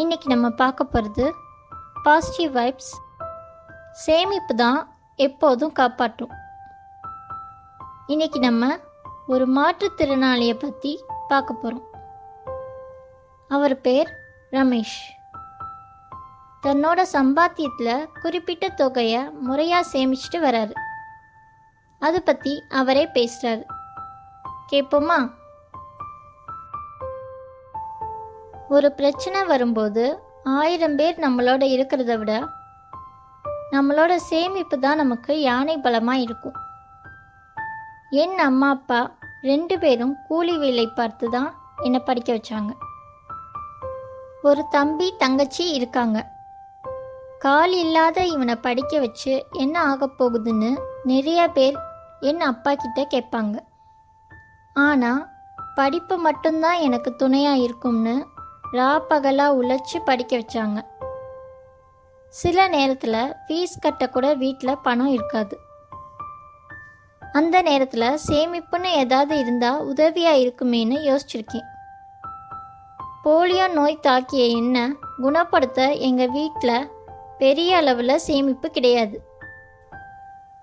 இன்னைக்கு நம்ம பார்க்க போகிறது பாசிட்டிவ் வைப்ஸ் சேமிப்பு தான் எப்போதும் காப்பாற்றும். இன்றைக்கி நம்ம ஒரு மாற்றுத்திறனாளியை பற்றி பார்க்க போகிறோம் அவர் பேர் ரமேஷ். தன்னோட சம்பாத்தியத்தில் குறிப்பிட்ட தொகையை முறையாக சேமிச்சிட்டு வராரு. அதை பற்றி அவரே பேசுகிறாரு கேட்போமா ஒரு பிரச்சனை வரும்போது ஆயிரம் பேர் நம்மளோட இருக்கிறத விட நம்மளோட சேமிப்பு தான் நமக்கு யானை பலமாக இருக்கும். என் அம்மா அப்பா ரெண்டு பேரும் கூலி வேலை பார்த்து தான் என்னை படிக்க வச்சாங்க. ஒரு தம்பி தங்கச்சி இருக்காங்க. கால் இல்லாத இவனை படிக்க வச்சு என்ன ஆகப் போகுதுன்னு நிறைய பேர் என் அப்பா கிட்ட கேட்பாங்க. ஆனால் படிப்பு மட்டும்தான் எனக்கு துணையாக இருக்கும்னு ரா பகலாக உழைச்சி படிக்க வச்சாங்க. சில நேரத்தில் ஃபீஸ் கட்டக்கூட வீட்டில் பணம் இருக்காது. அந்த நேரத்தில் சேமிப்புன்னு ஏதாவது இருந்தால் உதவியாக இருக்குமேன்னு யோசிச்சிருக்கேன். போலியோ நோய் தாக்கிய என்ன குணப்படுத்த எங்கள் வீட்டில் பெரிய அளவில் சேமிப்பு கிடையாது.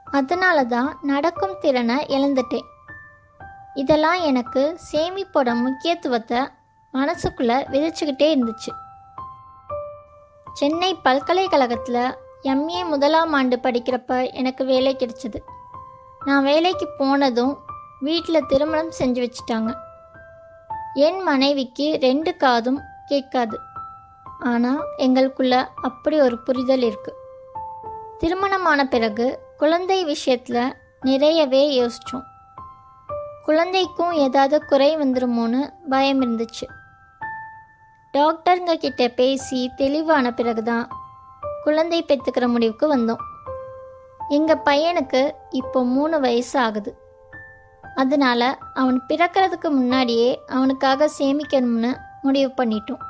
அதனால தான் நடக்கும் திறனை இழந்துட்டேன். இதெல்லாம் எனக்கு சேமிப்போட முக்கியத்துவத்தை மனசுக்குள்ளே விதைச்சுக்கிட்டே இருந்துச்சு. சென்னை பல்கலைக்கழகத்தில் எம்ஏ முதலாம் ஆண்டு படிக்கிறப்ப எனக்கு வேலை கிடைச்சது. நான் வேலைக்கு போனதும் வீட்டில் திருமணம் செஞ்சு வச்சிட்டாங்க. என் மனைவிக்கு ரெண்டு காதும் கேட்காது. ஆனால் எங்களுக்குள்ள அப்படி ஒரு புரிதல் இருக்குது திருமணமான பிறகு குழந்தை விஷயத்தில் நிறையவே யோசித்தோம் குழந்தைக்கும் ஏதாவது குறை வந்துருமோன்னு பயம் இருந்துச்சு. டாக்டருங்க கிட்ட பேசி தெளிவான பிறகுதான் குழந்தை பெற்றுக்கிற முடிவுக்கு வந்தோம். எங்கள் பையனுக்கு இப்போ மூணு வயசு ஆகுது அதனால அவன் பிறக்கிறதுக்கு முன்னாடியே அவனுக்காக சேமிக்கணும்னு முடிவு பண்ணிட்டோம்.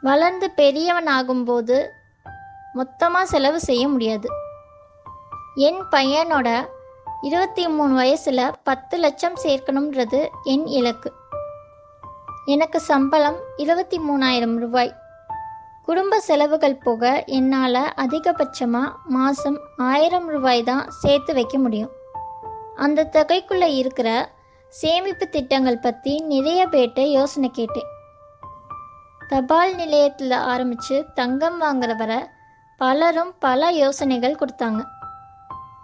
வளர்ந்து பெரியவன் ஆகும்போது மொத்தமாக செலவு செய்ய முடியாது. என் பையனோட இருபத்தி மூணு வயசில் பத்து லட்சம் சேர்க்கணுன்றது என் இலக்கு. எனக்கு சம்பளம் இருபத்தி மூணாயிரம் ரூபாய். குடும்ப செலவுகள் போக என்னால் அதிகபட்சமாக மாதம் ஆயிரம் ரூபாய் தான் சேர்த்து வைக்க முடியும். அந்த தொகைக்குள்ளே இருக்கிற சேமிப்பு திட்டங்கள் பற்றி நிறைய பேட்டை யோசனை கேட்டேன். தபால் நிலையத்தில் ஆரம்பித்து தங்கம் வாங்குற வர பலரும் பல யோசனைகள் கொடுத்தாங்க.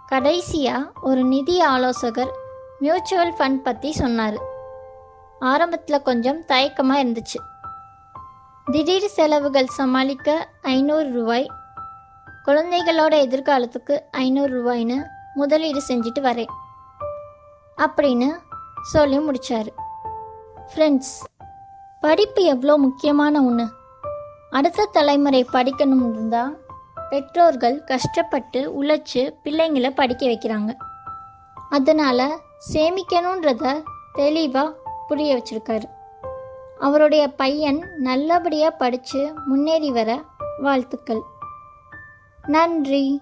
கடைசியாக ஒரு நிதி ஆலோசகர் மியூச்சுவல் ஃபண்ட் பற்றி சொன்னார். ஆரம்பத்தில் கொஞ்சம் தயக்கமாக இருந்துச்சு. திடீர் செலவுகள் சமாளிக்க ஐநூறு ரூபாய் குழந்தைகளோட எதிர்காலத்துக்கு ஐநூறு ரூபாய்னு முதலீடு செஞ்சுட்டு வரேன் அப்படின்னு சொல்லி முடித்தார் ஃப்ரெண்ட்ஸ் படிப்பு எவ்வளோ முக்கியமான ஒன்று அடுத்த தலைமுறை படிக்கணும் இருந்தால் பெற்றோர்கள் கஷ்டப்பட்டு உழைச்சி பிள்ளைங்களை படிக்க வைக்கிறாங்க. அதனால் சேமிக்கணுன்றத தெளிவாக புரிய வச்சிருக்காரு. அவருடைய பையன் நல்லபடியாக படித்து முன்னேறி வர வாழ்த்துக்கள். நன்றி.